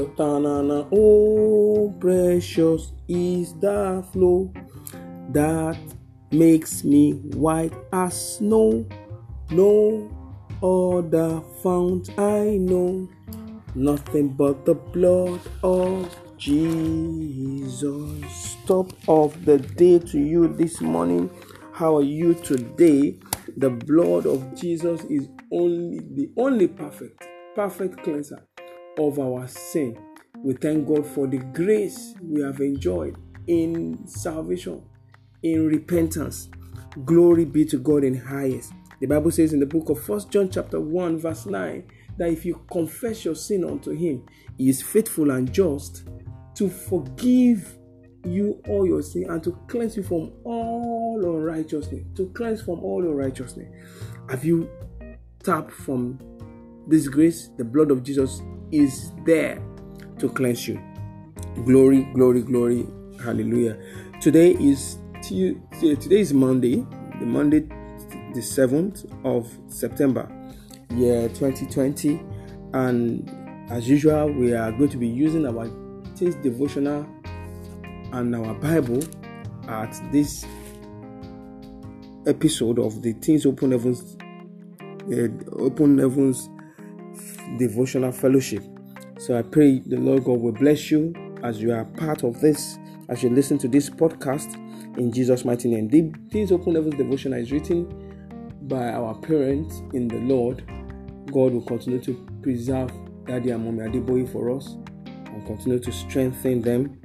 Oh, precious is the flow that makes me white as snow. No other fount I know, nothing but the blood of Jesus. Top of the day to you this morning. How are you today? The blood of Jesus is only the only perfect, perfect cleanser of our sin. We thank God for the grace we have enjoyed in salvation, in repentance. Glory be to God in highest. The Bible says in the book of First John chapter 1 verse 9 that if you confess your sin unto him, he is faithful and just to forgive you all your sin and to cleanse you from all unrighteousness. To cleanse from all unrighteousness. Have you tapped from this grace? The blood of Jesus is there to cleanse you. Glory, glory, glory. Hallelujah. Today is today is Monday, the Monday the 7th of September, year 2020, and as usual, we are going to be using our Teens devotional and our Bible at this episode of the Teens Open Heavens uh, Open Heavens devotional fellowship. So I pray the Lord God will bless you as you are part of this, as you listen to this podcast in Jesus' mighty name. Teens Open Heavens devotion is written by our parents in the Lord. God will continue to preserve Daddy and Mommy Adeboye for us and continue to strengthen them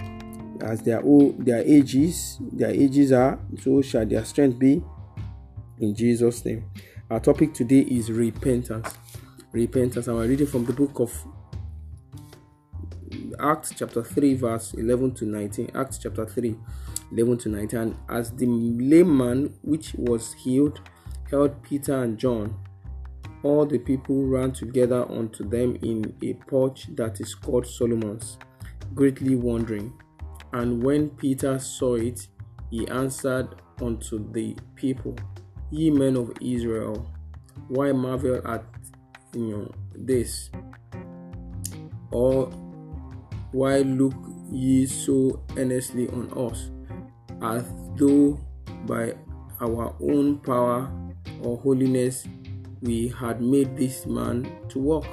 as their old, their ages their ages are so shall their strength be in jesus name our topic today is repentance repentance. And we're reading from the book of acts chapter 3 verse 11 to 19 acts chapter 3 11 to 19 and as the layman which was healed held peter and john all the people ran together unto them in a porch that is called Solomon's, greatly wondering. And when Peter saw it, he answered unto the people, Ye men of Israel, why marvel at you know, this? Or why look ye so earnestly on us, as though by our own power or holiness we had made this man to walk.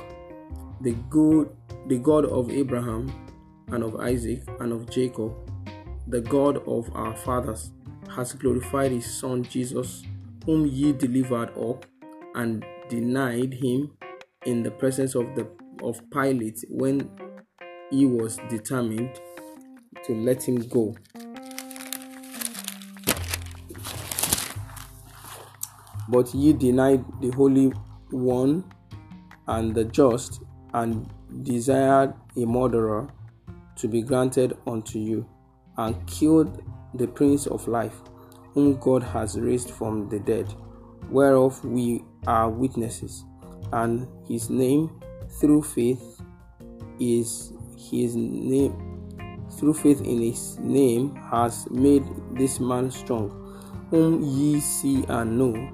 The good the God of Abraham and of Isaac and of Jacob, the God of our fathers, has glorified his son Jesus, whom ye delivered up and denied him in the presence of the of Pilate when he was determined to let him go. But ye denied the Holy One and the just, and desired a murderer to be granted unto you, and killed the Prince of Life, whom God has raised from the dead, whereof we are witnesses. And his name, through faith, is his name through faith in his name has made this man strong, whom ye see and know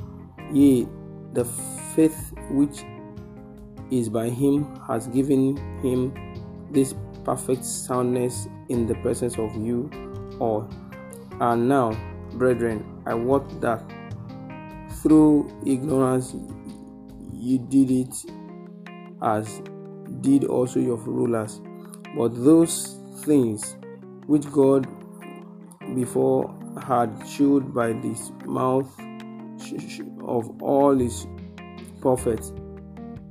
Yea, the faith which is by him has given him this perfect soundness in the presence of you all. And now, brethren, I wot that through ignorance you did it as did also your rulers. But those things which God before had shewed by this mouth of all his prophets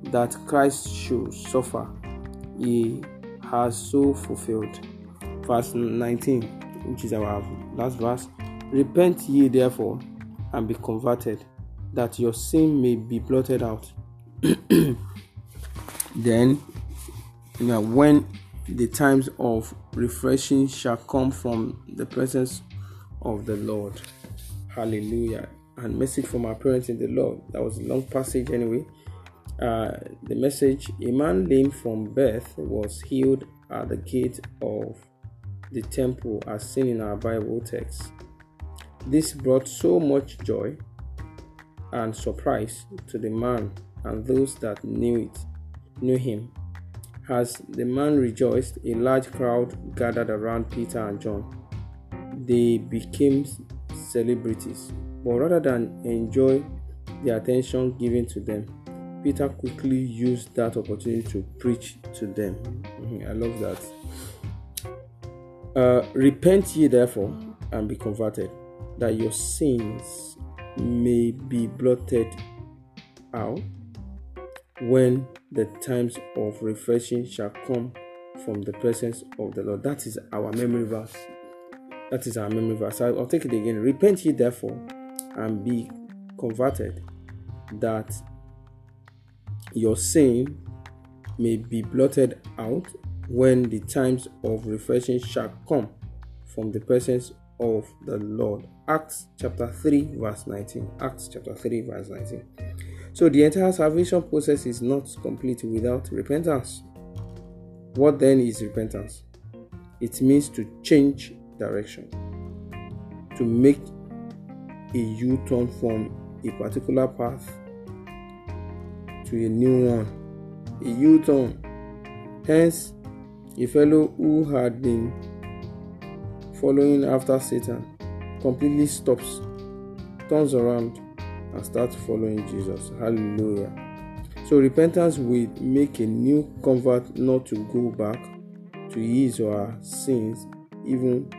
that Christ should suffer, he has so fulfilled. Verse 19, which is our last verse Repent ye therefore and be converted, that your sin may be blotted out. then, you know, when the times of refreshing shall come from the presence of the Lord. Hallelujah. And message from our parents in the Lord. That was a long passage anyway. Uh, the message a man lame from birth was healed at the gate of the temple as seen in our Bible text. This brought so much joy and surprise to the man and those that knew it knew him. As the man rejoiced, a large crowd gathered around Peter and John. They became celebrities, but rather than enjoy the attention given to them, Peter quickly used that opportunity to preach to them. Mm-hmm. I love that. Uh, Repent ye therefore and be converted, that your sins may be blotted out when the times of refreshing shall come from the presence of the Lord. That is our memory verse. That is our memory verse. I'll take it again. Repent ye therefore and be converted, that your sin may be blotted out when the times of refreshing shall come from the presence of the Lord. Acts chapter 3, verse 19. Acts chapter 3, verse 19. So the entire salvation process is not complete without repentance. What then is repentance? It means to change direction, to make a U turn from a particular path to a new one, a U turn. Hence, a fellow who had been following after Satan completely stops, turns around, and starts following Jesus. Hallelujah. So repentance will make a new convert not to go back to his or her sins even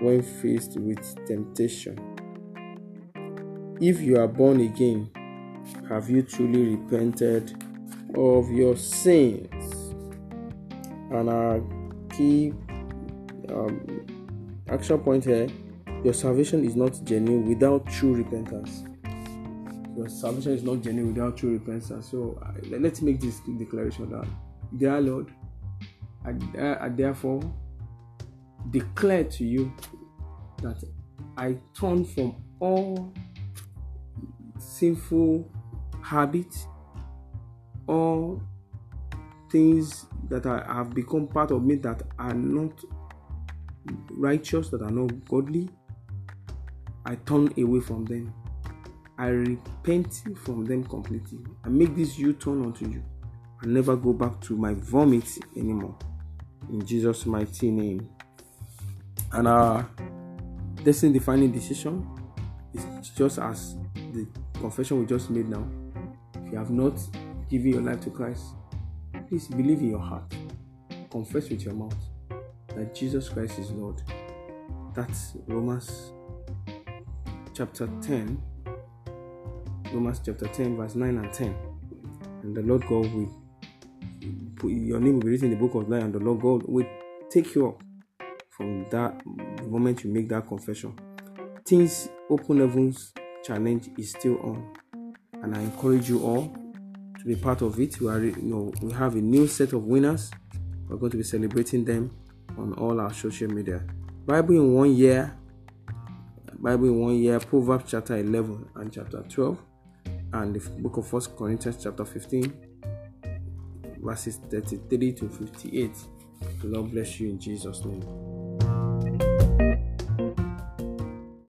when faced with temptation. If you are born again, have you truly repented of your sins? And our key um, action point here your salvation is not genuine without true repentance your salvation is not genuine without true repentance. So uh, let's make this declaration that, dear Lord, I, I, I therefore declare to you that I turn from all sinful habits, all things that I have become part of me that are not righteous, that are not godly. I turn away from them I repent from them completely. I make this U turn unto you. I never go back to my vomit anymore. In Jesus' mighty name. And our destiny defining decision is just as the confession we just made now. If you have not given your life to Christ, please believe in your heart. Confess with your mouth that Jesus Christ is Lord. That's Romans chapter 10 Romans chapter 10, verse 9 and 10. And the Lord God will put your name will be written in the book of life, and the Lord God will take you up from that moment you make that confession. Teens open heavens challenge is still on, and I encourage you all to be part of it. We are, you know, we have a new set of winners. We're going to be celebrating them on all our social media. Bible in one year, Bible in one year, Proverbs chapter 11 and chapter 12 and the book of First Corinthians chapter 15, verses 33 to 58. The Lord bless you in Jesus' name.